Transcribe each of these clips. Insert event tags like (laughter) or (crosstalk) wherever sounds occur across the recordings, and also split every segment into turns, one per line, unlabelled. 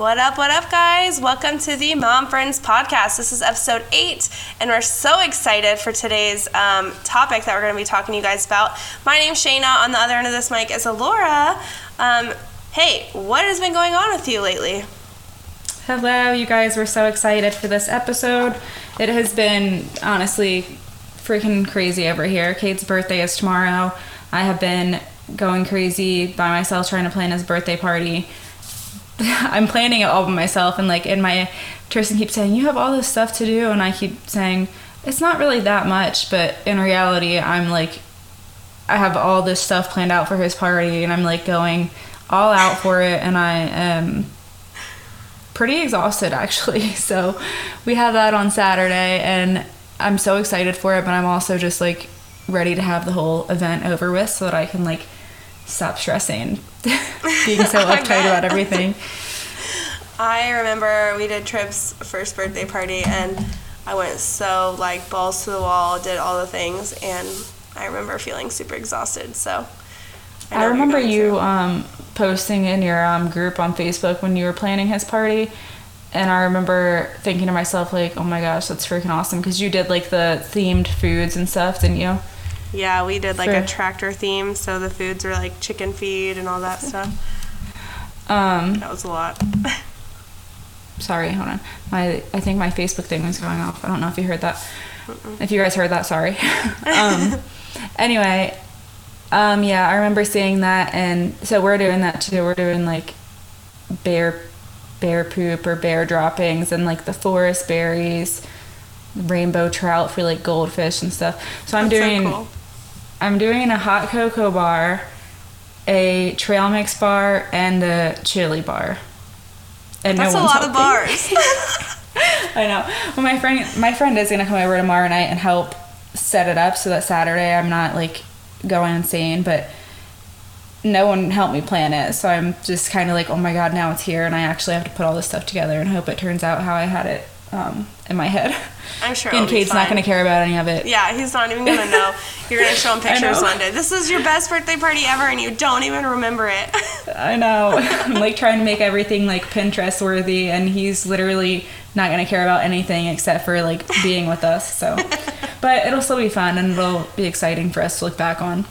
What up, what up, guys? Welcome to the Mom Friends Podcast. This is episode eight, and we're so excited for today's um, topic that we're going to be talking to you guys about. My name's Shayna. On the other end of this mic is Alora. Um, hey, what has been going on with you lately?
Hello, you guys. We're so excited for this episode. It has been honestly freaking crazy over here. Cade's birthday is tomorrow. I have been going crazy by myself trying to plan his birthday party. (laughs) I'm planning it all by myself, and like in my, Tristan keeps saying, You have all this stuff to do, and I keep saying, It's not really that much, but in reality, I'm like, I have all this stuff planned out for his party, and I'm like going all out for it, and I am pretty exhausted (laughs) actually. So we have that on Saturday, and I'm so excited for it, but I'm also just like ready to have the whole event over with so that I can like stop stressing (laughs) (laughs) being so uptight about everything.
I remember we did Trip's first birthday party and I went so like balls to the wall, did all the things, and I remember feeling super exhausted. So
I, I remember you um, posting in your um, group on Facebook when you were planning his party, and I remember thinking to myself like, "Oh my gosh, that's freaking awesome!" Because you did like the themed foods and stuff, didn't you?
Yeah, we did like For, a tractor theme, so the foods were like chicken feed and all that stuff. Um, that was a lot. (laughs)
sorry, hold on. My I think my Facebook thing was going off. I don't know if you heard that. Mm-mm. If you guys heard that, sorry. (laughs) (laughs) um, anyway, um, yeah, I remember seeing that, and so we're doing that too. We're doing like bear bear poop or bear droppings and like the forest berries, rainbow trout for like goldfish and stuff. So I'm That's doing so cool. I'm doing a hot cocoa bar, a trail mix bar, and a chili bar.
And That's no a lot helping. of bars. (laughs)
I know. Well, my friend, my friend is gonna come over tomorrow night and help set it up so that Saturday I'm not like going insane, but no one helped me plan it. So I'm just kind of like, oh my god, now it's here, and I actually have to put all this stuff together and hope it turns out how I had it um, in my head.
I'm sure.
and Cade's not going to care about any of it.
Yeah, he's not even going to know. You're going to show him (laughs) pictures one day. This is your best birthday party ever, and you don't even remember it. (laughs)
I know. I'm like trying to make everything like Pinterest worthy, and he's literally not going to care about anything except for like being with us. So, (laughs) but it'll still be fun, and it'll be exciting for us to look back on.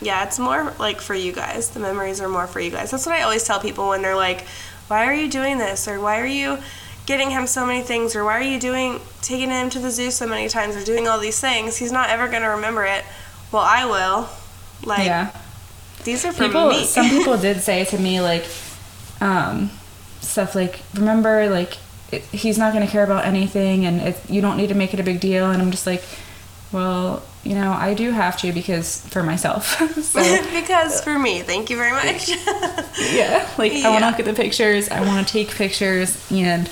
Yeah, it's more like for you guys. The memories are more for you guys. That's what I always tell people when they're like, "Why are you doing this?" or "Why are you?" Getting him so many things or why are you doing taking him to the zoo so many times or doing all these things? He's not ever going to remember it. Well i will. Like yeah. these are for
people,
me.
some (laughs) people did say to me like um, stuff like remember like it, he's not going to care about anything and it, you don't need to make it a big deal. And i'm just like well you know i do have to because for myself. (laughs)
So, (laughs) because for me. Thank you very much.
Yeah. Like yeah. i want to look at the pictures i want to take pictures and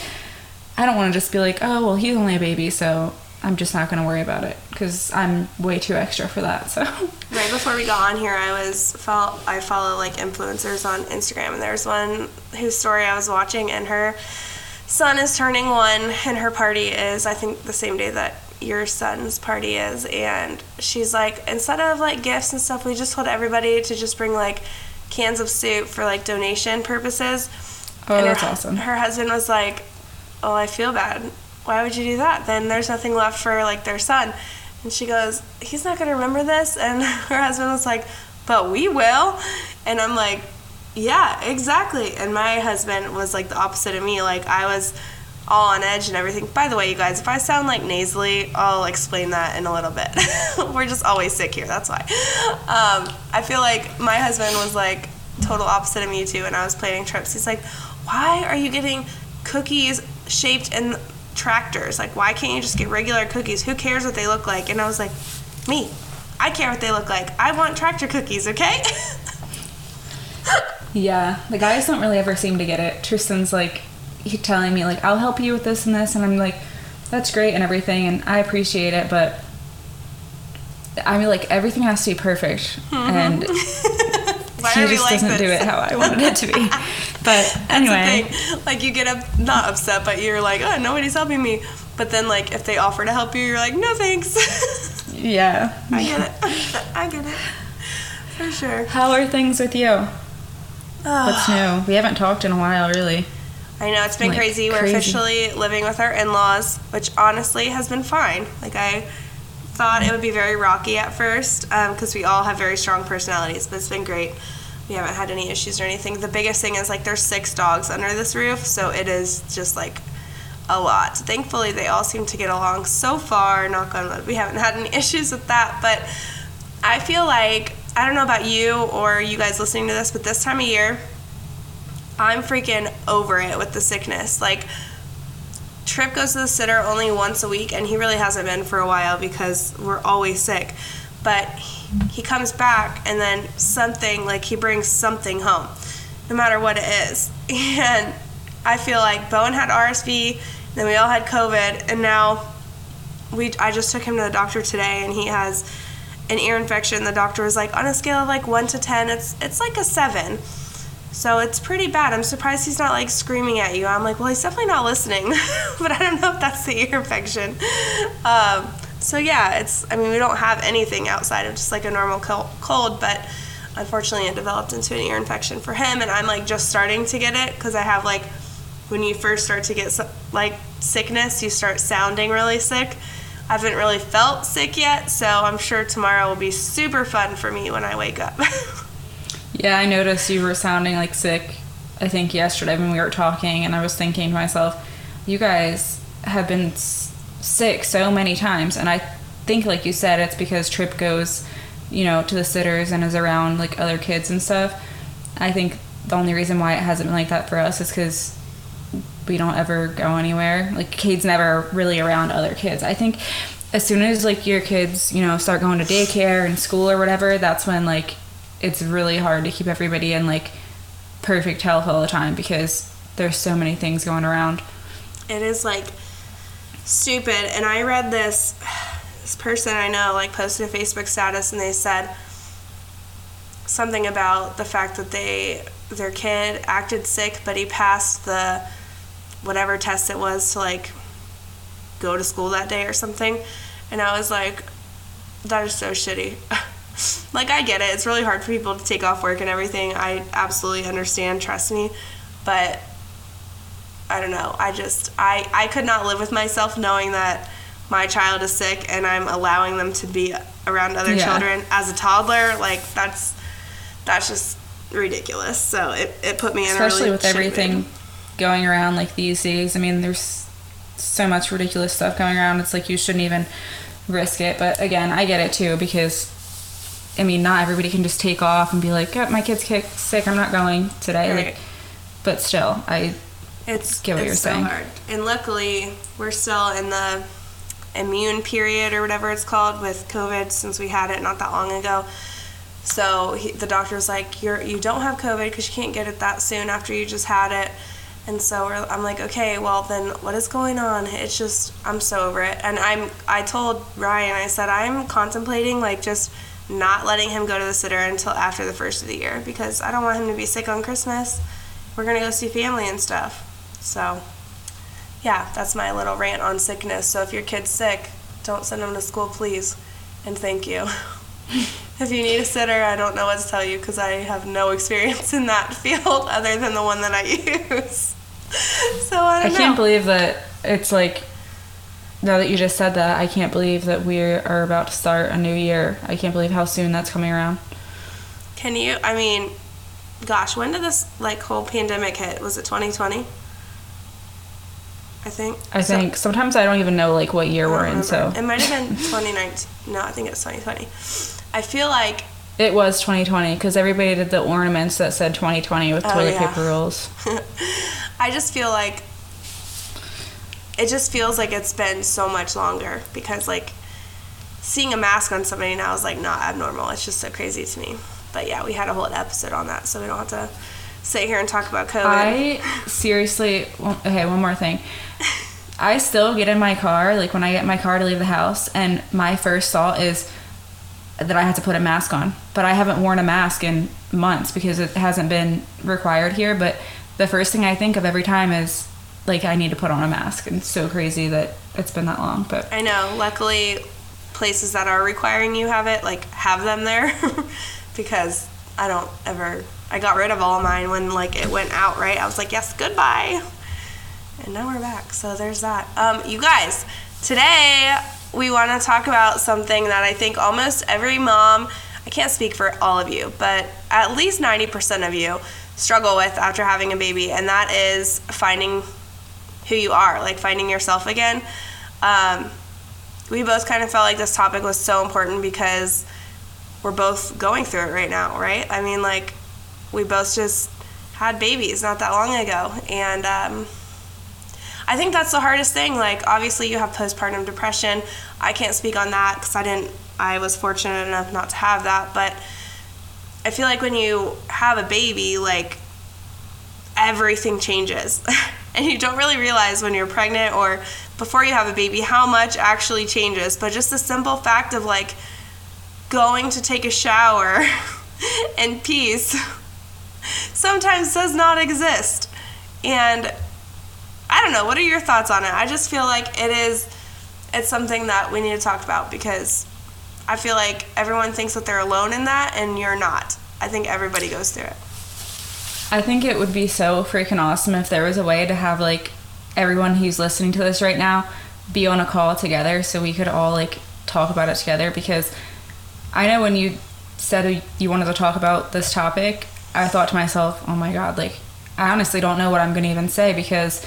I don't want to just be like, oh, well, he's only a baby, so I'm just not going to worry about it because I'm way too extra for that. So (laughs)
right before we got on here, I was follow, I follow like influencers on Instagram, and there's one whose story I was watching, and her son is turning one, and her party is I think the same day that your son's party is, and she's like, instead of like gifts and stuff, we just told everybody to just bring like cans of soup for like donation purposes.
Oh,
and
that's
her,
awesome.
Her husband was like, oh, I feel bad. Why would you do that? Then there's nothing left for like their son. And she goes, he's not gonna remember this. And (laughs) her husband was like, but we will. And I'm like, yeah, exactly. And my husband was like the opposite of me. Like I was all on edge and everything. By the way, you guys, if I sound like nasally, I'll explain that in a little bit. (laughs) We're just always sick here. That's why. Um, I feel like my husband was like total opposite of me too. And I was planning trips. He's like, why are you getting cookies shaped in tractors. Like, why can't you just get regular cookies? Who cares what they look like? And I was like, me. I care what they look like. I want tractor cookies, okay? (laughs)
yeah, the guys don't really ever seem to get it. Tristan's like, he telling me, like, I'll help you with this and this. And I'm like, that's great and everything. And I appreciate it, but I mean, like, everything has to be perfect. Mm-hmm. And (laughs) (laughs) he just like doesn't this? do it how I wanted it to be. But anyway,
like you get up not upset, but you're like, oh, nobody's helping me. But then like if they offer to help you, you're like, no thanks. (laughs)
yeah,
I get it. (laughs) I get it for sure.
How are things with you? Oh. What's new? We haven't talked in a while, really.
I know it's been
Like,
crazy. We're
crazy.
officially living with our in-laws, which honestly has been fine. Like I thought it would be very rocky at first um, because we all have very strong personalities, but it's been great. We haven't had any issues or anything. The biggest thing is like there's six dogs under this roof, so it is just like a lot. Thankfully, they all seem to get along so far. Knock on wood, we haven't had any (laughs) issues with that. But I feel like I don't know about you or you guys listening to this, but this time of year, I'm freaking over it with the sickness. Like, Trip goes to the sitter only once a week, and he really hasn't been for a while because we're always sick. But he he comes back, and then something, like, he brings something home, no matter what it is. (laughs) And I feel like Bowen had RSV, then we all had COVID, and now we I just took him to the doctor today, and he has an ear infection. The doctor was like, on a scale of like one to ten, it's it's like a seven. So it's pretty bad. I'm surprised he's not like screaming at you. I'm like, well, he's definitely not listening, (laughs) but I don't know if that's the ear infection. Um, so yeah, it's. I mean, we don't have anything outside of just like a normal cold, but unfortunately, it developed into an ear infection for him, and I'm like just starting to get it because I have like when you first start to get like sickness, you start sounding really sick. I haven't really felt sick yet, so I'm sure tomorrow will be super fun for me when I wake up. (laughs)
Yeah, I noticed you were sounding like sick. I think yesterday when we were talking, and I was thinking to myself, you guys have been sick so many times, and I think, like you said, it's because Trip goes, you know, to the sitters and is around like other kids and stuff. I think the only reason why it hasn't been like that for us is because we don't ever go anywhere. Like Cade's never really around other kids. I think as soon as like your kids, you know, start going to daycare and school or whatever, that's when like it's really hard to keep everybody in like perfect health all the time because there's so many things going around.
it is like stupid. And i read this (sighs) this person i know like posted a facebook status and they said something about the fact that they their kid acted sick but he passed the whatever test it was to like go to school that day or something. And i was like that is so shitty. (laughs) Like i get it. It's really hard for people to take off work and everything. I absolutely understand. Trust me. But I don't know. I just I I could not live with myself knowing that my child is sick and I'm allowing them to be around other
Yeah.
children as a toddler. Like that's that's just ridiculous. So it, it put me in a
Especially
really
with everything
mood.
going around like these days. I mean, there's so much ridiculous stuff going around. It's like you shouldn't even risk it. But again, I get it too because I mean, not everybody can just take off and be like, "Yep, my kid's sick. I'm not going today."
Right.
Like, but still, I
It's
get what
it's
you're
so
saying.
hard. And luckily, we're still in the immune period or whatever it's called with COVID since we had it not that long ago. So he, the doctor was like, "You're you don't have COVID because you can't get it that soon after you just had it." And so we're, I'm like, "Okay, well then, what is going on?" It's just I'm so over it. And I'm I told Ryan I said I'm contemplating like just not letting him go to the sitter until after the first of the year because I don't want him to be sick on Christmas. We're gonna go see family and stuff. So, yeah, that's my little rant on sickness. So if your kid's sick, don't send them to school, please. And thank you. (laughs) if you need a sitter, I don't know what to tell you because I have no (laughs) experience in that (laughs) field other than the one that I use. so I
I
don't know.
can't believe that it's like now that you just said that, I can't believe that we are about to start a new year. I can't believe how soon that's coming around.
Can you? I mean, gosh, when did this like whole pandemic hit? Was it 2020? I think.
I
So-
think sometimes I don't even know like what year we're in, so
it might have been 2019. No, I think it's 2020. I feel like
it was 2020 because everybody did the ornaments that said 2020 with
Oh,
toilet
yeah.
paper rolls. (laughs)
I just feel like it just feels like it's been so much longer because like seeing a mask on somebody now is like not abnormal. It's just so crazy to me. But yeah, we had a whole episode on that, so we don't have to sit here and talk about COVID.
I seriously, okay, one more thing. I still get in my car, like when I get my car to leave the house, and my first thought is that I have to put a mask on. But I haven't worn a mask in months because it hasn't been required here. But the first thing I think of every time is like I need to put on a mask. And it's so crazy that it's been that long. But
I know. Luckily, places that are requiring you have it, like have them there, (laughs) because I don't ever. I got rid of all mine when like it went out. Right, I was like, yes, goodbye. And now we're back. So there's that. Um, you guys, today we want to talk about something that I think almost every mom, I can't speak for all of you, but at least 90% of you struggle with after having a baby, and that is finding who you are, like finding yourself again. Um, we both kind of felt like this topic was so important because we're both going through it right now, right? I mean, like, we both just had babies not that long ago, and um, I think that's the hardest thing. Like, obviously, you have postpartum depression. I can't speak on that because I didn't. I was fortunate enough not to have that, but I feel like when you have a baby, like everything changes. (laughs) and you don't really realize when you're pregnant or before you have a baby how much actually changes. But just the simple fact of like going to take a shower (laughs) in peace sometimes does not exist. And I don't know, what are your thoughts on it? I just feel like it is it's something that we need to talk about because I feel like everyone thinks that they're alone in that and you're not. I think everybody goes through it.
I think it would be so freaking awesome if there was a way to have like everyone who's listening to this right now be on a call together so we could all like talk about it together because I know when you said you wanted to talk about this topic, I thought to myself, "Oh my god, like I honestly don't know what I'm going to even say because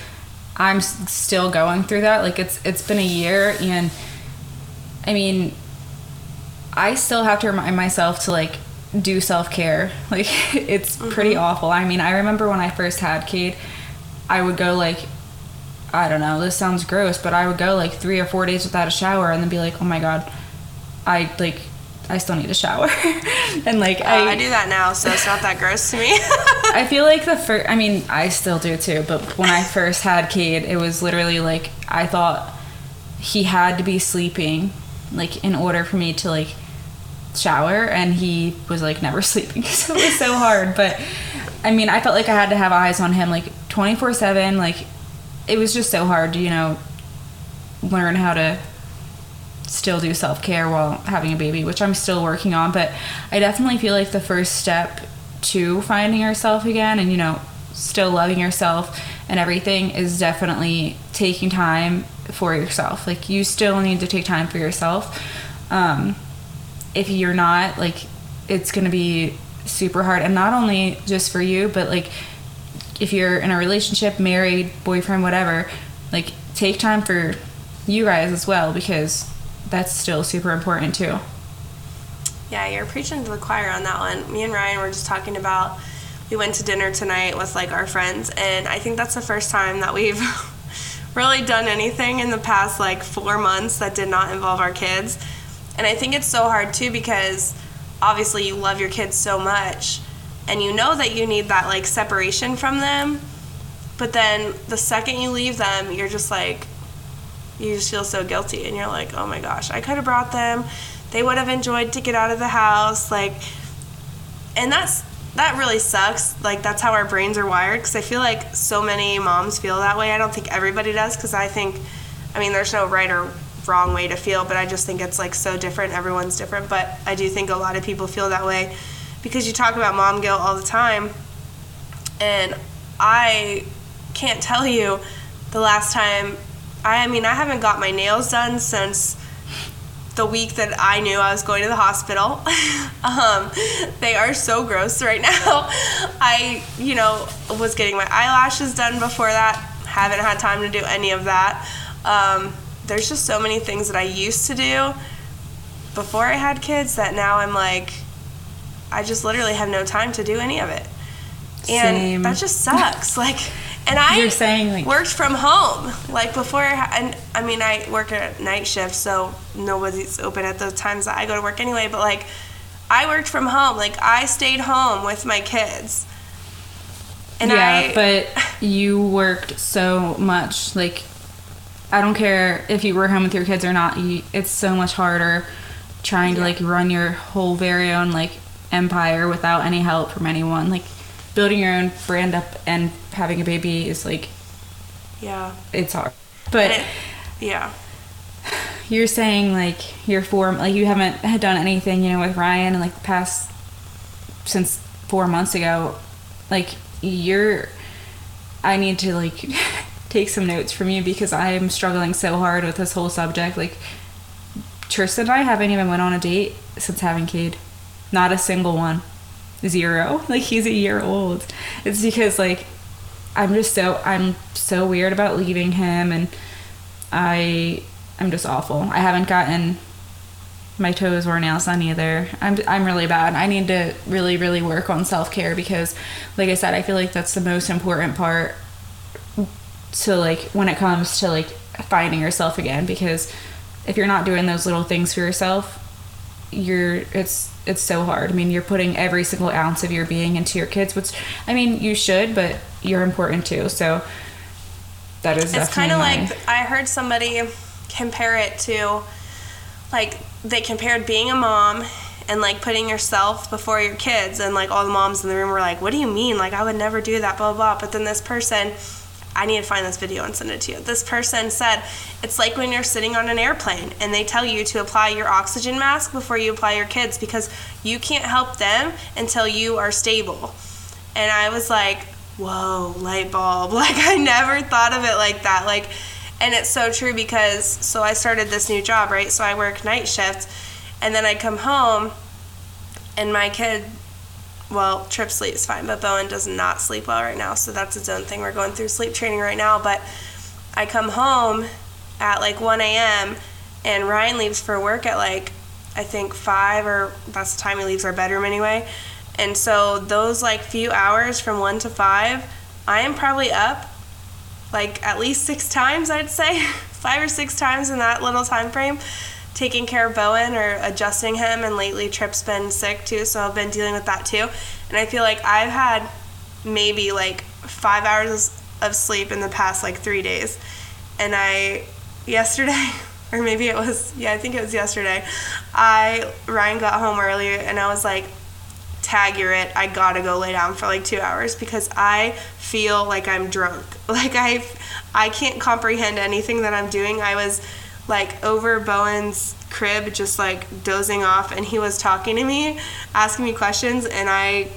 I'm still going through that. Like it's it's been a year and I mean I still have to remind myself to like do self care. (laughs) Like it's mm-hmm. pretty awful. I mean, I remember when I first had Cade, I would go like I don't know, this sounds gross, but I would go like three or four days without a shower and then be like, Oh my god, I like I still need a shower. (laughs) and like uh,
I, I do that now, so it's not that gross to me. (laughs)
I (laughs) feel like the first I mean, I still do too, but when I first had Cade, it was literally like I thought he had to be sleeping like in order for me to like shower and he was like never sleeping because it was so hard but i mean i felt like i had to have eyes on him like 24 7 like it was just so hard to you know learn how to still do self-care while having a baby which i'm still working on but i definitely feel like the first step to finding yourself again and you know still loving yourself and everything is definitely taking time for yourself. Like you still need to take time for yourself. Um, if you're not like it's going to be super hard. And not only just for you but like if you're in a relationship married boyfriend whatever like take time for you guys as well because that's still super important too
yeah you're preaching to the choir on that one me and ryan were just talking about we went to dinner tonight with like our friends and i think that's the first time that we've (laughs) really done anything in the past like four months that did not involve our kids and I think it's so hard too because obviously you love your kids so much and you know that you need that like separation from them. But then the second you leave them, you're just like, you just feel so guilty and you're like, oh my gosh, I could have brought them. They would have enjoyed to get out of the house. Like, and that's, that really sucks. Like, that's how our brains are wired because I feel like so many moms feel that way. I don't think everybody does because I think, I mean, there's no right or wrong way to feel, but I just think it's like so different. Everyone's different, but I do think a lot of people feel that way because you talk about mom guilt all the time. And I can't tell you the last time I mean, I haven't got my nails done since the week that I knew I was going to the hospital. (laughs) um, they are so gross right now. (laughs) I, you know, was getting my eyelashes done before that. Haven't had time to do any of that. Um, there's just so many things that I used to do before I had kids that now I'm like, I just literally have no time to do any of it. And Same. that just sucks. (laughs) like, and I You're saying like, worked from home. Like before, and I mean, I work a night shift, so nobody's open at the times that I go to work anyway. But like, I worked from home. Like I stayed home with my kids.
And yeah, I, but (laughs) you worked so much. Like I don't care if you were home with your kids or not. You, it's so much harder trying yeah. to like run your whole very own like empire without any help from anyone. Like building your own brand up and having a baby is like
yeah,
it's hard. But it,
yeah.
You're saying like you're four like you haven't had done anything, you know, with Ryan in like the past since 4 months ago. Like you're I need to like (laughs) take some notes from you because I'm struggling so hard with this whole subject. Like Tristan and I haven't even went on a date since having Cade. Not a single one. Zero. (laughs) Like he's a year old. It's because like I'm just so I'm so weird about leaving him and I I'm just awful. I haven't gotten my toes or nails done either. I'm I'm really bad. I need to really really work on self care because, like I said, I feel like that's the most important part to like when it comes to like finding yourself again. Because if you're not doing those little things for yourself, you're it's it's so hard. I mean, you're putting every single ounce of your being into your kids, which I mean you should, but you're important too. So that is
It's kind of like I heard somebody compare it to like they compared being a mom and like putting yourself before your kids and like all the moms in the room were like, "What do you mean? Like I would never do that." blah blah. blah. But then this person I need to find this video and send it to you. This person said it's like when you're sitting on an airplane and they tell you to apply your oxygen mask before you apply your kids because you can't help them until you are stable. And I was like, whoa, light bulb. (laughs) Like, I never thought of it like that. Like, and it's so true because, so I started this new job, right? So I work night shift, and then I come home, and my kid, well, Trip sleeps fine, but Bowen does not sleep well right now. So that's its own thing. We're going through sleep training right now. But I come home at like 1 a.m., and Ryan leaves for work at like, I think 5 or that's the time he leaves our bedroom anyway. And so those like few hours from 1 to 5, I am probably up like at least 6 times, I'd say. (laughs) 5 or 6 times in that little time frame taking care of Bowen or adjusting him and lately Trip's been sick too, so I've been dealing with that too. And I feel like I've had maybe like 5 hours of sleep in the past like 3 days. And I yesterday (laughs) or maybe it was yeah, I think it was yesterday. I Ryan got home earlier and I was like tag you're it i gotta go lay down for like two hours because i feel like i'm drunk (laughs) like i i can't comprehend anything that i'm doing i was like over bowen's crib just like dozing off and he was talking to me asking me questions and i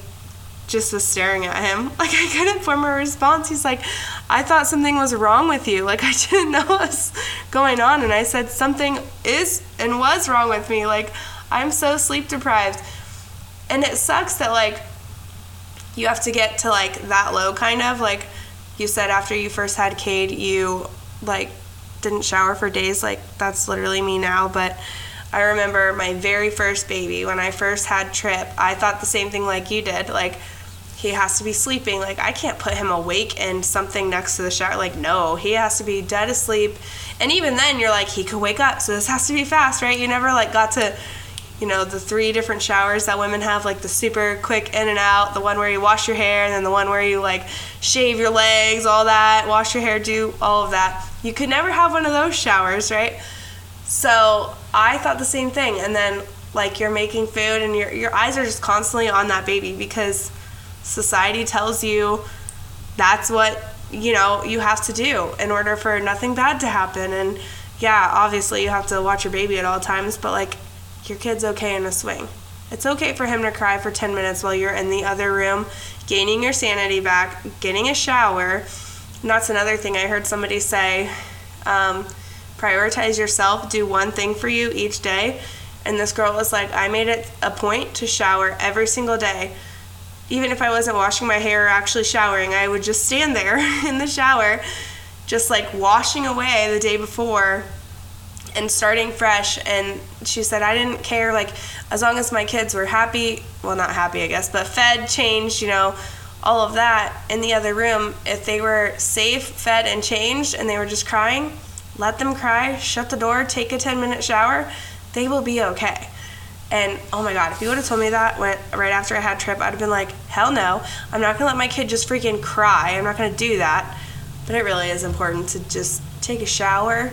just was staring at him. (laughs) Like i couldn't form a response. He's like i thought something was wrong with you. Like i (laughs) didn't know what was going on. And i said something is and was wrong with me. Like i'm so sleep deprived. And it sucks that like you have to get to like that low kind of. Like you said after you first had Cade you like didn't shower for days like that's literally me now but I remember my very first baby when I first had Trip I thought the same thing like you did like he has to be sleeping like I can't put him awake and something next to the shower like no he has to be dead asleep and even then you're like he could wake up so this has to be fast right? You never like got to you know, the three different showers that women have, like the super quick in and out, the one where you wash your hair, and then the one where you like shave your legs, all that, wash your hair, do all of that. You could never have one of those showers, right? So I thought the same thing. And then like you're making food and your your eyes are just constantly on that baby because society tells you that's what you know you have to do in order for nothing bad to happen and yeah obviously you have to watch your baby at all times but like your kid's okay in a swing. It's okay for him to cry for 10 minutes while you're in the other room gaining your sanity back getting a shower. And that's another thing i heard somebody say um, prioritize yourself do one thing for you each day. And this girl was like i made it a point to shower every single day. Even if I wasn't washing my hair or actually showering, I would just stand there (laughs) in the shower, just like washing away the day before and starting fresh. And she said, I didn't care, like, as long as my kids were happy, well, not happy, I guess, but fed, changed, you know, all of that in the other room. If they were safe, fed, and changed, and they were just crying, let them cry, shut the door, take a 10 minute shower, they will be okay. And oh my god, if you would have told me that right after I had trip, I'd have been like, hell no, I'm not gonna let my kid just freaking cry. I'm not gonna do that. But it really is important to just take a shower.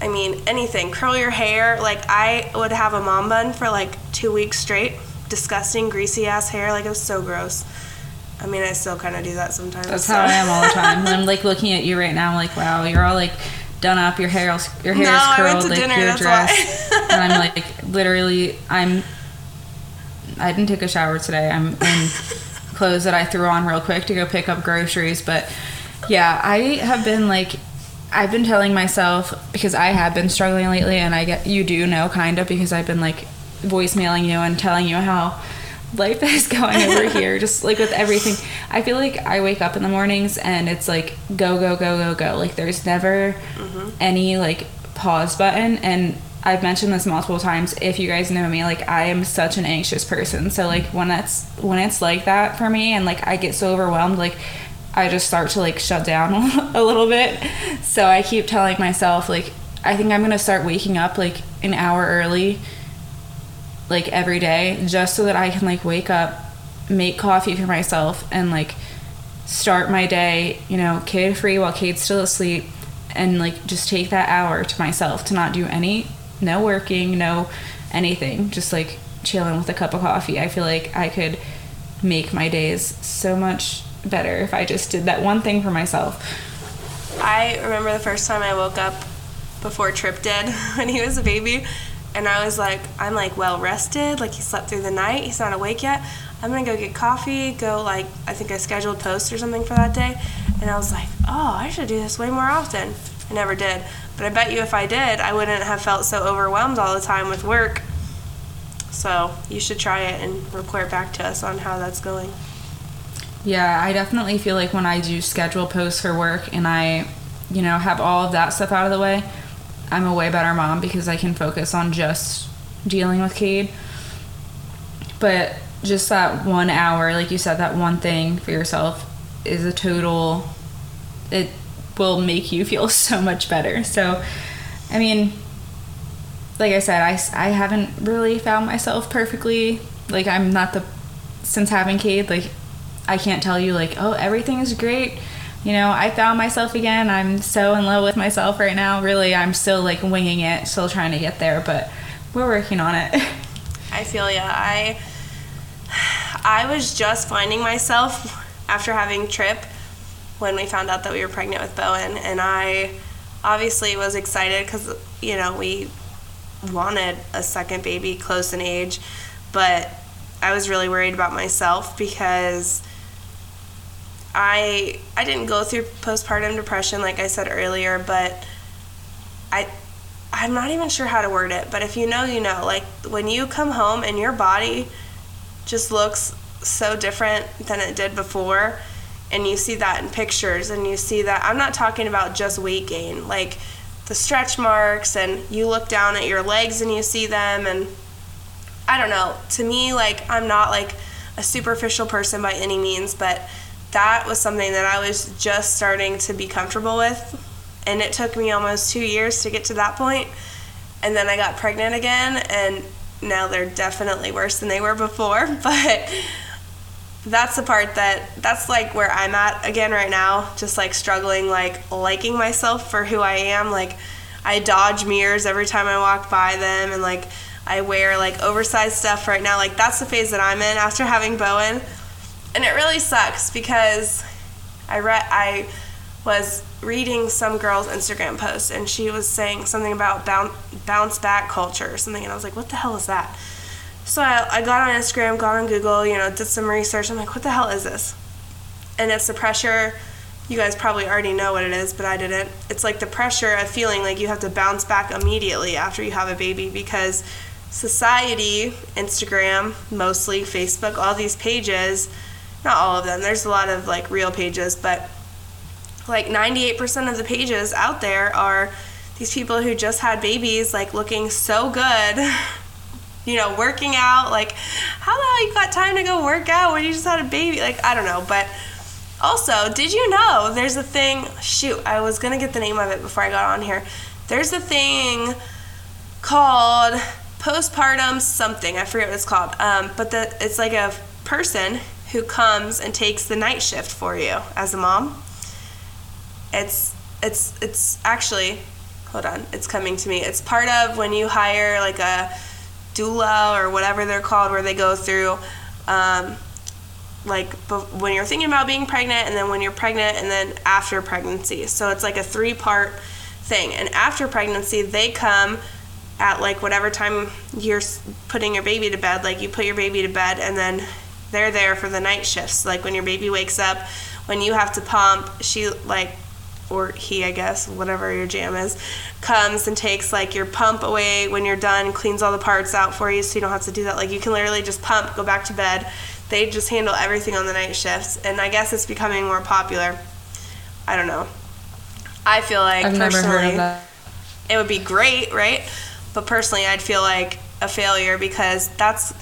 I mean, anything, curl your hair. Like I would have a mom bun for like two weeks straight. Disgusting, greasy ass hair. Like it was so gross. I mean, I still kind of do that sometimes.
That's
so.
how I am all the (laughs) time. I'm like looking at you right now, like, wow, you're all like done up, your hair, your hair
No,
is curled, like
dinner,
your dress, and I'm like literally, I'm. I didn't take a shower today. I'm in (laughs) clothes that I threw on real quick to go pick up groceries, but Yeah, I have been like, I've been telling myself because I have been struggling lately, and I get you do know kind of because I've been like voicemailing you and telling you how life (laughs) is going over here, just like with everything. I feel like I wake up in the mornings and it's like go go go go go. Like there's never mm-hmm. any like pause button, and I've mentioned this multiple times. If you guys know me, like I am such an anxious person. So like when that's when it's like that for me, and like I get so overwhelmed, like I just start to like shut down (laughs) a little bit. So I keep telling myself like I think I'm gonna start waking up like an hour early, like every day, just so that I can like wake up, make coffee for myself, and like start my day, you know, kid free while Cade's still asleep, and like just take that hour to myself to not do any, no working, no anything, just like chilling with a cup of coffee. I feel like I could make my days so much better if I just did that one thing for myself.
I remember the first time I woke up before Trip did (laughs) when he was a baby, and I was like, I'm like well rested, like he slept through the night, he's not awake yet. I'm gonna go get coffee, go like I think I scheduled post or something for that day, and I was like, oh, I should do this way more often. I never did, but I bet you if I did, I wouldn't have felt so overwhelmed all the time with work. So you should try it and report back to us on how that's going.
Yeah, I definitely feel like when I do schedule posts for work and I, you know, have all of that stuff out of the way, I'm a way better mom because I can focus on just dealing with Cade. But just that one hour, like you said, that one thing for yourself is a total, it will make you (laughs) feel so much better. So, I mean, like I said, I, I haven't really found myself perfectly. Like, I'm not the, since having Cade, like, I can't tell you, like, oh, everything is great. You know, I found myself again. I'm so in love with myself right now. Really, I'm still like winging it, still trying to get there, but we're working on it. (laughs)
I feel ya. I I was just finding myself after having Trip when we found out that we were pregnant with Bowen, and I obviously was excited because you know we wanted a second baby close in age, but I was really worried about myself because I I didn't go through postpartum depression like I said earlier, but I I'm not even sure how to word it, but if you know, you know. Like when you come home and your body just looks so different than it did before, and you see that in pictures, and you see that I'm not talking about just weight gain, like the stretch marks, and you look down at your legs and you see them, and I don't know. To me, like I'm not like a superficial person by any means, but that was something that I was just starting to be comfortable with. And it took me almost two years to get to that point. and then i got pregnant again and now they're definitely worse than they were before. (laughs) But that's the part that that's like where i'm at again right now just like struggling like liking myself for who i am. Like i dodge mirrors every time i walk by them and like i wear like oversized stuff right now. Like that's the phase that i'm in after having bowen and it really sucks because i read i was reading some girl's Instagram post and she was saying something about bounce, bounce back culture or something and I was like, what the hell is that? So I, I got on Instagram, got on Google, you know, did some research. I'm like, what the hell is this? And it's the pressure. You guys probably already know what it is, but I didn't. It's like the pressure of feeling like you have to bounce back immediately after you have a baby because society, Instagram, mostly Facebook, all these pages, not all of them, there's a lot of like real pages, but like 98% of the pages out there are these people who just had babies like looking so good (laughs) you know working out like how the hell you got time to go work out when you just had a baby? Like i don't know but also did you know there's a thing shoot i was gonna get the name of it before i got on here. There's a thing called postpartum something i forget what it's called um, but the, it's like a person who comes and takes the night shift for you as a mom. It's it's it's actually hold on it's coming to me. It's part of when you hire like a doula or whatever they're called where they go through um, like when you're thinking about being pregnant and then when you're pregnant and then after pregnancy. So it's like a three part thing. And after pregnancy they come at like whatever time you're putting your baby to bed like you put your baby to bed and then they're there for the night shifts like when your baby wakes up when you have to pump, she like or he, I guess, whatever your jam is, comes and takes like your pump away when you're done, cleans all the parts out for you so you don't have to do that. Like you can literally just pump, go back to bed. They just handle everything on the night shifts, and I guess it's becoming more popular. I don't know. I feel like
I've never
personally
heard of that.
it would be great, right? But personally, I'd feel like a failure because that's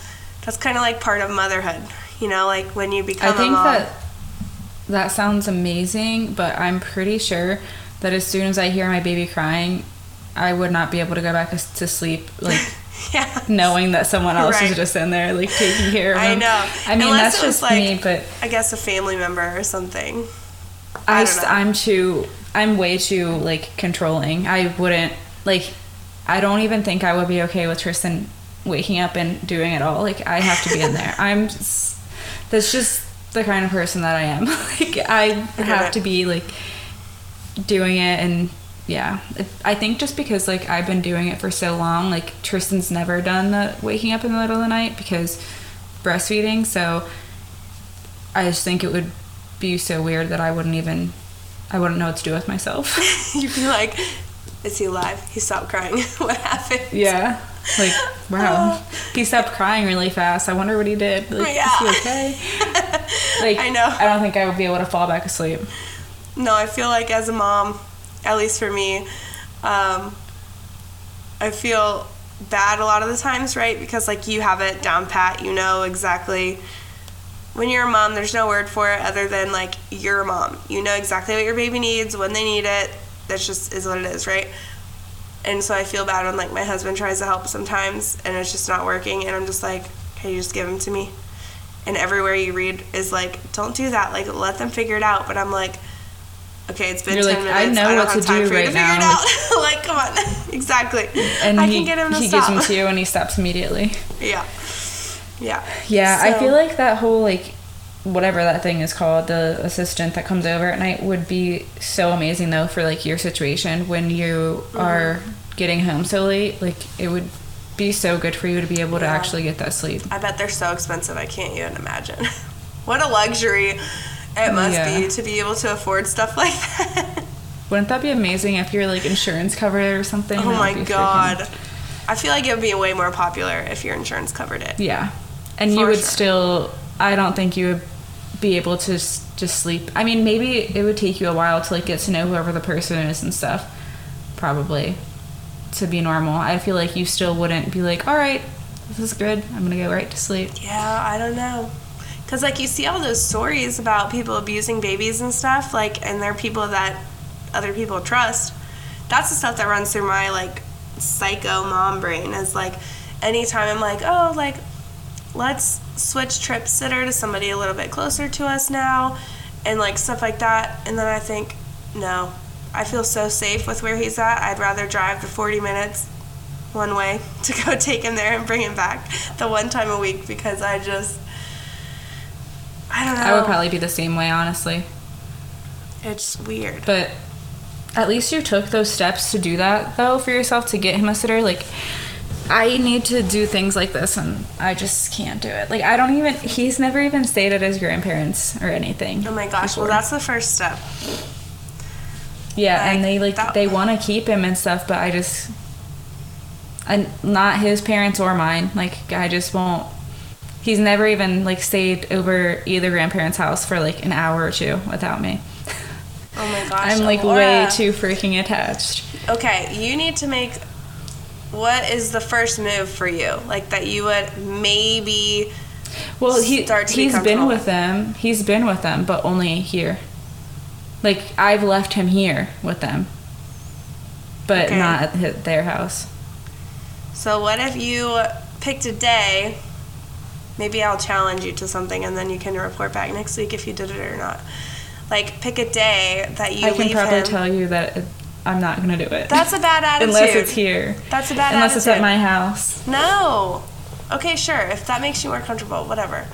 that's kind of like part of motherhood, you know, like when you become
I think that that sounds amazing, but I'm pretty sure that as soon as I hear my baby crying, I would not be able to go back to sleep, like (laughs)
yeah.
knowing that someone else
Right.
is just in there, like taking care of
I know.
I mean,
Unless
that's just
like-
me, but
I guess a family member or something. I
I, am too. I'm way too like controlling. I wouldn't like. I don't even think I would be okay with Tristan waking up and doing it all. Like I have to be in there. (laughs) I'm. Just, that's just the kind of person that I am. (laughs) like I have to be like doing it and yeah. I think just because like I've been doing it for so long. Like Tristan's never done the waking up in the middle of the night because breastfeeding. So I just think it would be so weird that I wouldn't even I wouldn't know what to do with myself. (laughs)
You'd be like, is he alive? He stopped crying. what happened?
yeah. Like, wow. (laughs) He stopped crying really fast. I wonder what he did. Like,
Yeah.
is he okay? (laughs) Like,
I know.
I don't think I would be able to fall back asleep.
No, I feel like as a mom, at least for me, um, I feel bad a lot of the times, right? Because like you have it down pat, you know exactly. When you're a mom, there's no word for it other than like you're a mom. You know exactly what your baby needs when they need it. That's just is what it is, right? And so I feel bad when like my husband tries to help sometimes and it's just not working, and I'm just like, can you just give him to me? And everywhere you read is like, don't do that. Like, let them figure it out. But I'm like, okay, it's been
You're
10
like, I
minutes.
know
don't
what
have
to
time
do
for you
right
to figure it
now.
out. (laughs) like, come on. (laughs) exactly.
And
I
he,
can get him to
he
stop.
gives them to you and he stops immediately.
yeah. Yeah.
Yeah, I feel like that whole like whatever that thing is called, the assistant that comes over at night would be so amazing though for like your situation when you
Mm-hmm.
are getting home so late. Like it would be so good for you to be able to actually get that sleep.
I bet they're so expensive. I can't even imagine. (laughs) what a luxury it must
Yeah.
be to be able to afford stuff (laughs) like that.
Wouldn't that be amazing if your like insurance covered it or something?
oh my
be freaking-
god. I feel like it would be way more popular if your insurance covered it.
Yeah, and you would
sure.
still. I don't think you would be able to just sleep. I mean, maybe it would take you a while to like get to know whoever the person is and stuff. Probably to be normal. I feel like you still wouldn't be like, all right, this is good. I'm gonna go right to sleep.
Yeah, I don't know. Cause like you see all those stories about people abusing babies and stuff, like, and they're people that other people trust. That's the stuff that runs through my like psycho mom brain. Is like, anytime I'm like, oh, like, let's switch trip sitter to somebody a little bit closer to us now, and like stuff like that. And then I think, no, I feel so safe with where he's at. I'd rather drive the 40 minutes one way (laughs) to go take him there and bring him back the one time a week because I just I don't know.
I would probably be the same way, honestly.
it's weird.
But at least you took those steps to do that, though, for yourself to get him a sitter. Like, I need to do things like this, and I just can't do it. Like, I don't even. He's never even stayed at his grandparents or anything.
Oh my gosh! Well, that's the first step.
yeah, and they like
that-
they want to keep him and stuff, but I just. And not his parents or mine. Like, I just won't. He's never even like stayed over either grandparent's house for like an hour or two without me.
Oh my (laughs) gosh!
I'm like
Laura.
way too freaking attached.
Okay, you need to make. What is the first move for you? Like that you would maybe.
Well, he
start to
he's been with them. He's been with them, but only here. Like I've left him here with them, but
Okay.
not at their house.
So what if you picked a day? Maybe I'll challenge you to something, and then you can report back next week if you did it or not. Like pick a day that you
I can
leave
probably
him.
tell you that it, I'm not gonna do it.
That's a bad (laughs) attitude.
Unless it's here.
That's a bad attitude.
Unless
attitude.
it's at my house.
No. Okay, sure. If that makes you more comfortable, whatever.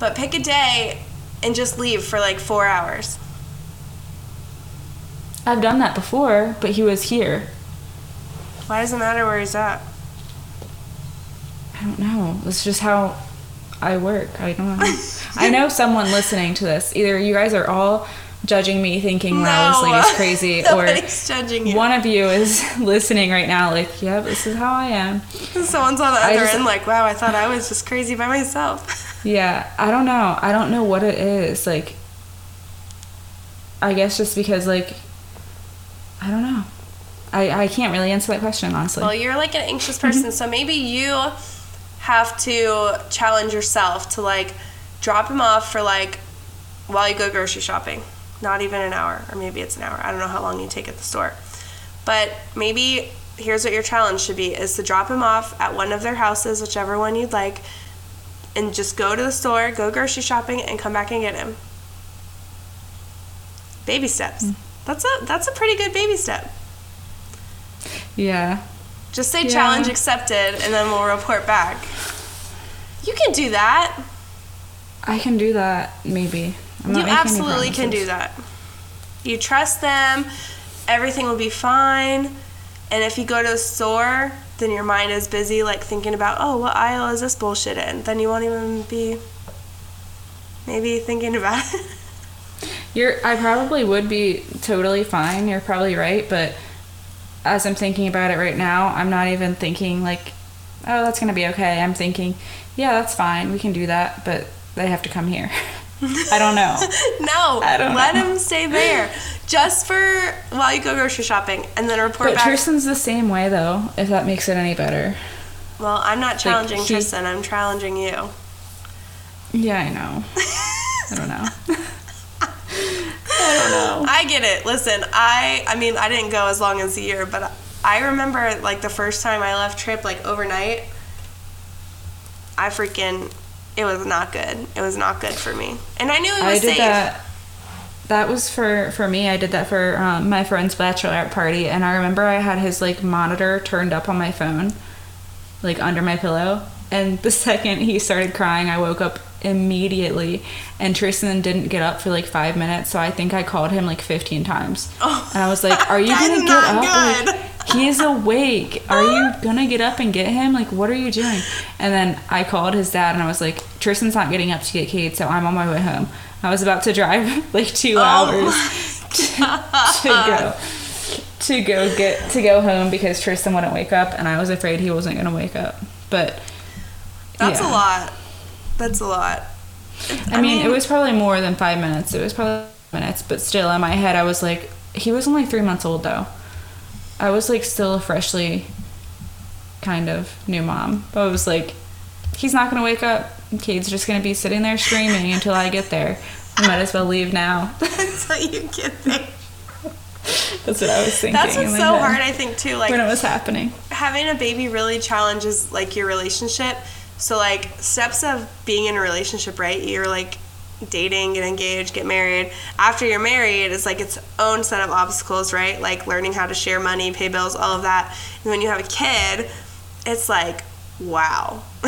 But pick a day and just leave for like four hours.
I've done that before, but he was here.
Why does it matter where he's at?
I don't know. It's just how I work. I don't know. (laughs) I know someone listening to this. Either you guys are all judging me, thinking, "Wow, this lady's crazy," (laughs) or
judging you.
one of you is (laughs) listening right now, like, "Yep, this is how I am." (laughs)
Someone's on the other
just-
end, like, wow, I thought I was just crazy by myself.
Yeah, I don't know. I don't know what it is. Like, I guess just because, like, I don't know. I, I can't really answer that question, honestly.
Well, you're like an anxious person, mm-hmm. so maybe you have to challenge yourself to like drop him off for like while you go grocery shopping. Not even an hour, or maybe it's an hour. I don't know how long you take at the store. But maybe here's what your challenge should be is to drop him off at one of their houses, whichever one you'd like, and just go to the store, go grocery shopping and come back and get him. Baby steps. Hmm. That's a that's a pretty good baby step.
yeah.
Just say
Yeah.
challenge accepted and then we'll report back. You can do that.
I can do that, maybe.
You
not making any
absolutely can do that. You trust them, everything will be fine. And if you go to a store, then your mind is busy like thinking about, oh, what aisle is this bullshit in? Then you won't even be maybe thinking about (laughs) it.
You're. I probably would be totally fine. You're probably right, but as I'm thinking about it right now, I'm not even thinking like, oh, that's gonna be okay. I'm thinking, yeah, that's fine. We can do that, but they have to come here. (laughs) I don't know. (laughs)
no,
I don't
let
know.
him stay there. Just for while you go grocery shopping and then report
But
back.
Tristan's the same way though. If that makes it any better.
well, I'm not challenging
he-
Tristan, I'm challenging you.
Yeah, I know. (laughs) I don't know. I don't know.
I get it. Listen, I I mean, I didn't go as long as a year, but I remember like the first time I left trip like overnight. I freaking it was not good. It was not good for me. And I knew it was
I did
safe.
that. That was for for me. I did that for um, my friend's bachelorette party, and I remember I had his like monitor turned up on my phone, like under my pillow. And the (laughs) second he started crying, I woke up immediately. And Tristan didn't get up for like five minutes, so I think I called him like fifteen times.
Oh.
And I was like, "Are you (laughs) gonna get up? Like, he's awake. Are you gonna get up and get him? Like, what are you doing?" And then I called his dad, and I was like, "Tristan's not getting up to get Cade, so I'm on my way home." I was about to drive (laughs) like two
Oh
hours (laughs) to go to go get to go home because Tristan wouldn't wake up, and I was afraid he wasn't gonna wake up. But
That's
yeah.
a lot. That's a lot.
I, mean, it was probably more than five minutes. It was probably minutes, but still, in my head, I was like, he was only three months old though. I was like still a freshly kind of new mom. But I was like, he's not gonna wake up. Cade's just gonna be sitting there screaming until I get there. I might as well leave now. (laughs)
until you get there.
That's what I was thinking.
That's what's so hard, I think, too. Like
when it was happening.
having a baby really challenges like your relationship. So like steps of being in a relationship, right? You're like dating, get engaged, get married. After you're married, it's like its own set of obstacles, right? Like learning how to share money, pay bills, all of that. And when you have a kid, it's like wow. (laughs)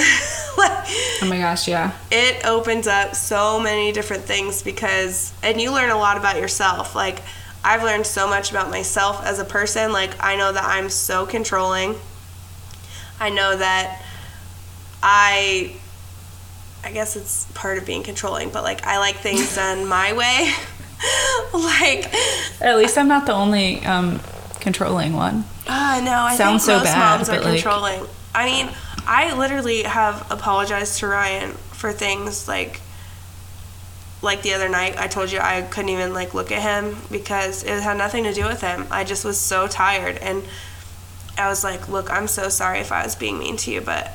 like
Oh my gosh, yeah.
it opens up so many different things because and you learn a lot about yourself like i've learned so much about myself as a person like i know that i'm so controlling i know that i i guess it's part of being controlling but like i like things done my way (laughs) like
At least I'm not the only um, controlling one.
Ah, no, I
Sounds
think
so
most
bad,
moms are
like-
controlling. I mean, I literally have apologized to Ryan for things like like the other night I told you I couldn't even like look at him because it had nothing to do with him. I just was so tired and I was like, "Look, I'm so sorry if I was being mean to you, but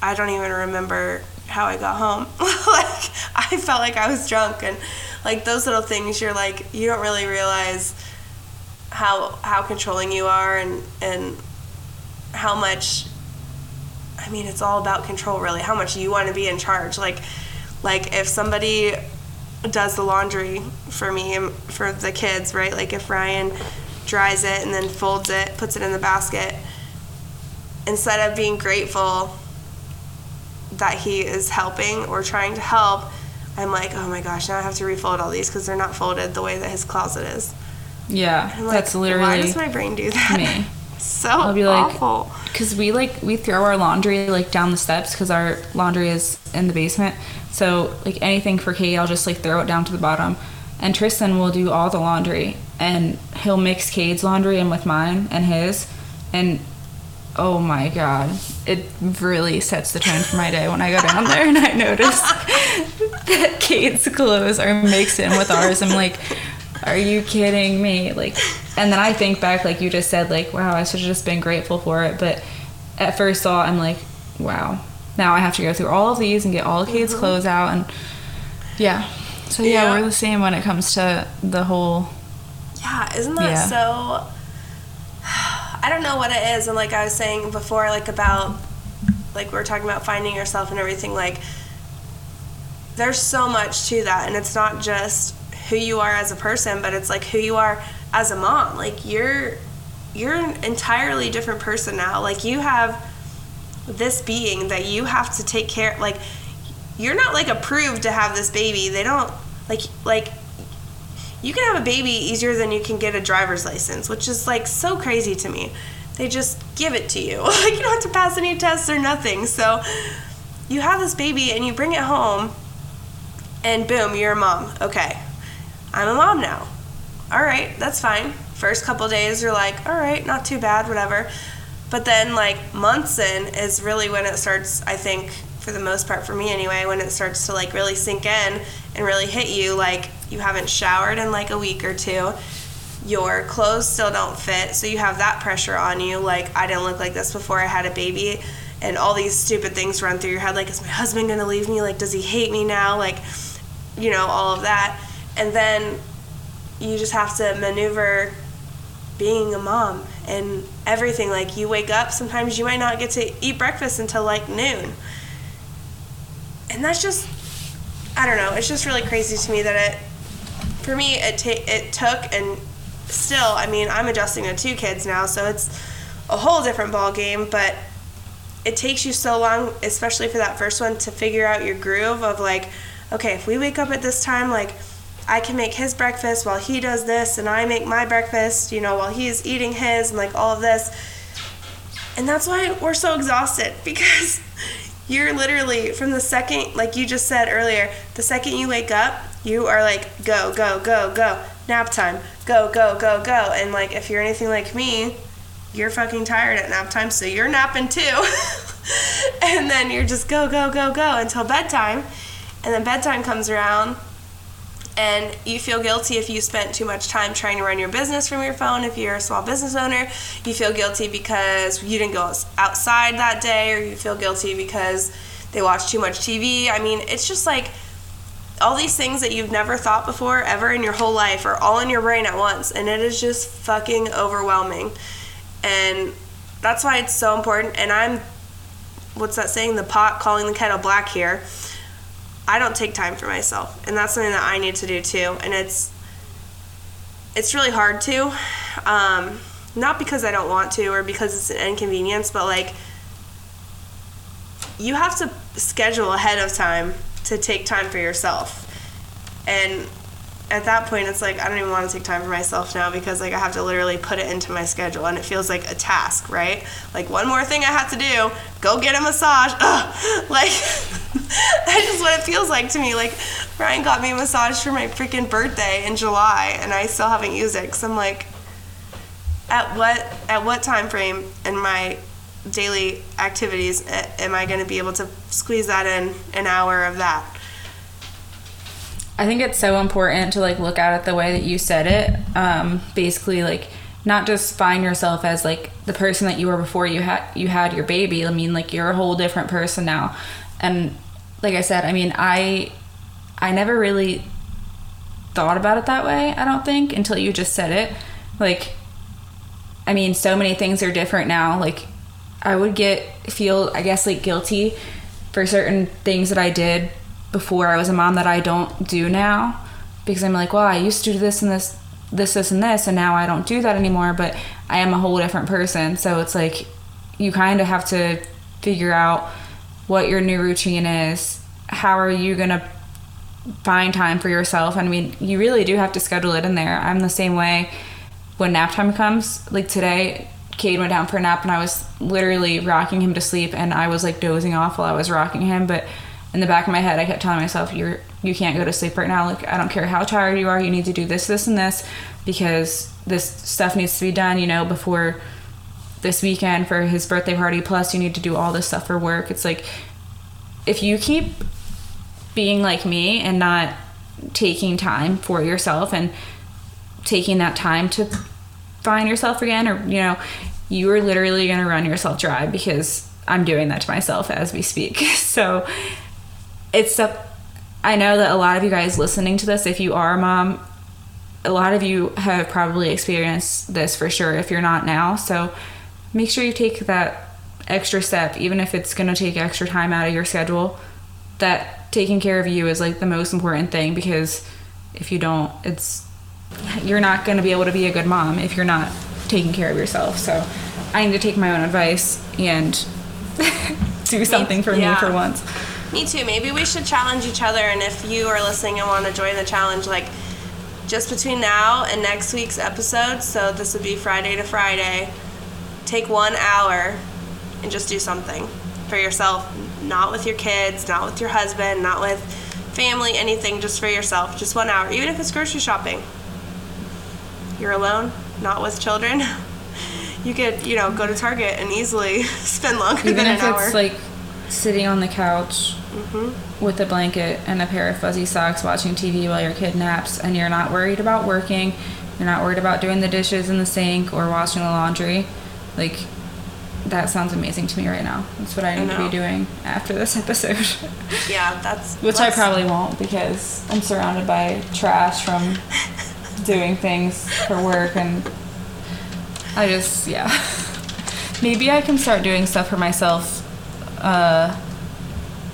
I don't even remember how I got home. (laughs) like I felt like I was drunk and like those little things you're like you don't really realize how how controlling you are and and how much I mean it's all about control really how much you want to be in charge like like if somebody does the laundry for me and for the kids right like if Ryan dries it and then folds it puts it in the basket instead of being grateful that he is helping or trying to help I'm like oh my gosh now I have to refold all these because they're not folded the way that his closet is
Yeah,
like,
that's literally
why does my brain do that
me. (laughs)
So
I'll be like,
awful.
because we like we throw our laundry like down the steps because our laundry is in the basement. So like anything for Cade, I'll just like throw it down to the bottom, and Tristan will do all the laundry, and he'll mix Cade's laundry in with mine and his, and oh my god, it really sets the tone for my day when I go down there and I notice (laughs) that Cade's clothes are mixed in with ours. I'm like, are you kidding me? Like, and then I think back, like you just said, like, wow, I should have just been grateful for it. But at first thought, I'm like, wow, now I have to go through all of these and get all of Cade's mm-hmm. clothes out, and yeah. So yeah,
Yeah.
we're the same when it comes to the whole.
Yeah, isn't that
Yeah.
so? I don't know what it is, and like I was saying before, like about like we are talking about finding yourself and everything. Like, there's so much to that, and it's not just who you are as a person, but it's like who you are as a mom. Like you're you're an entirely different person now. Like you have this being that you have to take care. Like you're not like approved to have this baby. They don't like like you can have a baby easier than you can get a driver's license, which is like so crazy to me. They just give it to you. (laughs) Like you don't have to pass any tests or nothing. So you have this baby and you bring it home and boom, you're a mom. Okay. I'm a mom now. All right, that's fine. First couple days you're like, all right, not too bad, whatever. But then like months in is really when it starts, I think, for the most part for me anyway, when it starts to like really sink in and really hit you like you haven't showered in like a week or two. Your clothes still don't fit, so you have that pressure on you. Like I didn't look like this before I had a baby, and all these stupid things run through your head. Like, is my husband gonna leave me? Like, does he hate me now? Like, you know, all of that. And then you just have to maneuver being a mom and everything. Like, you wake up, sometimes you might not get to eat breakfast until like noon. And that's just, I don't know, it's just really crazy to me that it, for me, it, it took and still, I mean, I'm adjusting to two kids now, so it's a whole different ball game, but it takes you so long, especially for that first one, to figure out your groove of like, okay, if we wake up at this time, like I can make his breakfast while he does this, and I make my breakfast, you know, while he's eating his, and like all of this. And that's why we're so exhausted (laughs) because you're literally from the second, like you just said earlier, the second you wake up, you are like, go, go, go, go, nap time, go, go, go, go. And like, if you're anything like me, you're fucking tired at nap time, so you're napping too. (laughs) and then you're just go, go, go, go until bedtime. And then bedtime comes around, and you feel guilty if you spent too much time trying to run your business from your phone if you're a small business owner you feel guilty because you didn't go outside that day or you feel guilty because they watched too much tv i mean it's just like all these things that you've never thought before ever in your whole life are all in your brain at once and it is just fucking overwhelming and that's why it's so important and i'm what's that saying the pot calling the kettle black here I don't take time for myself, and that's something that I need to do too. And it's it's really hard to, um, not because I don't want to or because it's an inconvenience, but like you have to schedule ahead of time to take time for yourself. And at that point, it's like I don't even want to take time for myself now because like I have to literally put it into my schedule, and it feels like a task, right? Like one more thing I have to do: go get a massage. (laughs) Ugh. Like (laughs) that's just what it feels like to me. Like Ryan got me a massage for my freaking birthday in July, and I still haven't used it because I'm like, at what at what time frame in my daily activities am I going to be able to squeeze that in an hour of that?
I think it's so important to like look at it the way that you said it. Um, basically, like not just find yourself as like the person that you were before you had you had your baby. I mean, like you're a whole different person now. And like I said, I mean, I I never really thought about it that way. I don't think until you just said it. Like, I mean, so many things are different now. Like, I would get feel I guess like guilty for certain things that I did before I was a mom that I don't do now because I'm like, well, I used to do this and this, this, this, and this, and now I don't do that anymore. But I am a whole different person, so it's like you kind of have to figure out what your new routine is. How are you gonna find time for yourself? I mean, you really do have to schedule it in there. I'm the same way when nap time comes. Like today, Cade went down for a nap and I was literally rocking him to sleep and I was like dozing off while I was rocking him, but in the back of my head I kept telling myself you're you can't go to sleep right now. Like I don't care how tired you are, you need to do this, this and this because this stuff needs to be done, you know, before this weekend for his birthday party plus you need to do all this stuff for work. It's like if you keep being like me and not taking time for yourself and taking that time to find yourself again or you know you are literally going to run yourself dry because i'm doing that to myself as we speak. (laughs) So it's stuff i know that a lot of you guys listening to this if you are a mom a lot of you have probably experienced this for sure if you're not now. So make sure you take that extra step even if it's going to take extra time out of your schedule that taking care of you is like the most important thing because if you don't it's you're not going to be able to be a good mom if you're not taking care of yourself so i need to take my own advice and (laughs) do something for
yeah.
me for once
Me too. Maybe we should challenge each other, and if you are listening and want to join the challenge, like just between now and next week's episode, so this would be Friday to Friday, take one hour and just do something for yourself, not with your kids, not with your husband, not with family, anything, just for yourself. Just one hour, even if it's grocery shopping. You're alone, not with children. You could, you know, go to Target and easily (laughs) spend longer
even
than an hour.
Even if it's like sitting on the couch mm-hmm. with a blanket and a pair of fuzzy socks watching tv while your kid naps and you're not worried about working you're not worried about doing the dishes in the sink or washing the laundry like that sounds amazing to me right now that's what i need to be doing after this (laughs) episode
yeah, that's
which i probably won't because i'm surrounded by trash from (laughs) doing things for work and i just yeah (laughs) maybe i can start doing stuff for myself uh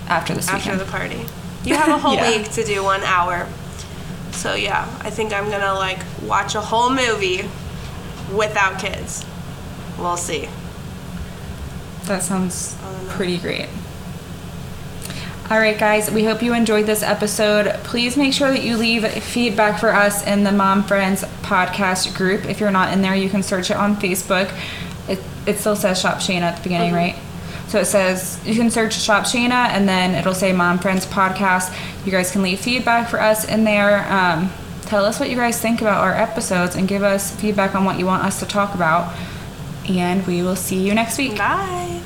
after this
after
weekend
the party. You have a whole (laughs)
Yeah.
week to do one hour. So yeah, I think I'm gonna like watch a whole movie without kids. We'll see.
That sounds pretty great. All right, guys, we hope you enjoyed this episode. Please make sure that you leave feedback for us in the Mom Friends podcast group. If you're not in there, you can search it on Facebook. It, it still says Shop Shayna at the beginning, right? So it says you can search Shop Shayna and then it'll say Mom Friends podcast. You guys can leave feedback for us in there. Um, tell us what you guys think about our episodes and give us feedback on what you want us to talk about. And we will see you next week.
Bye.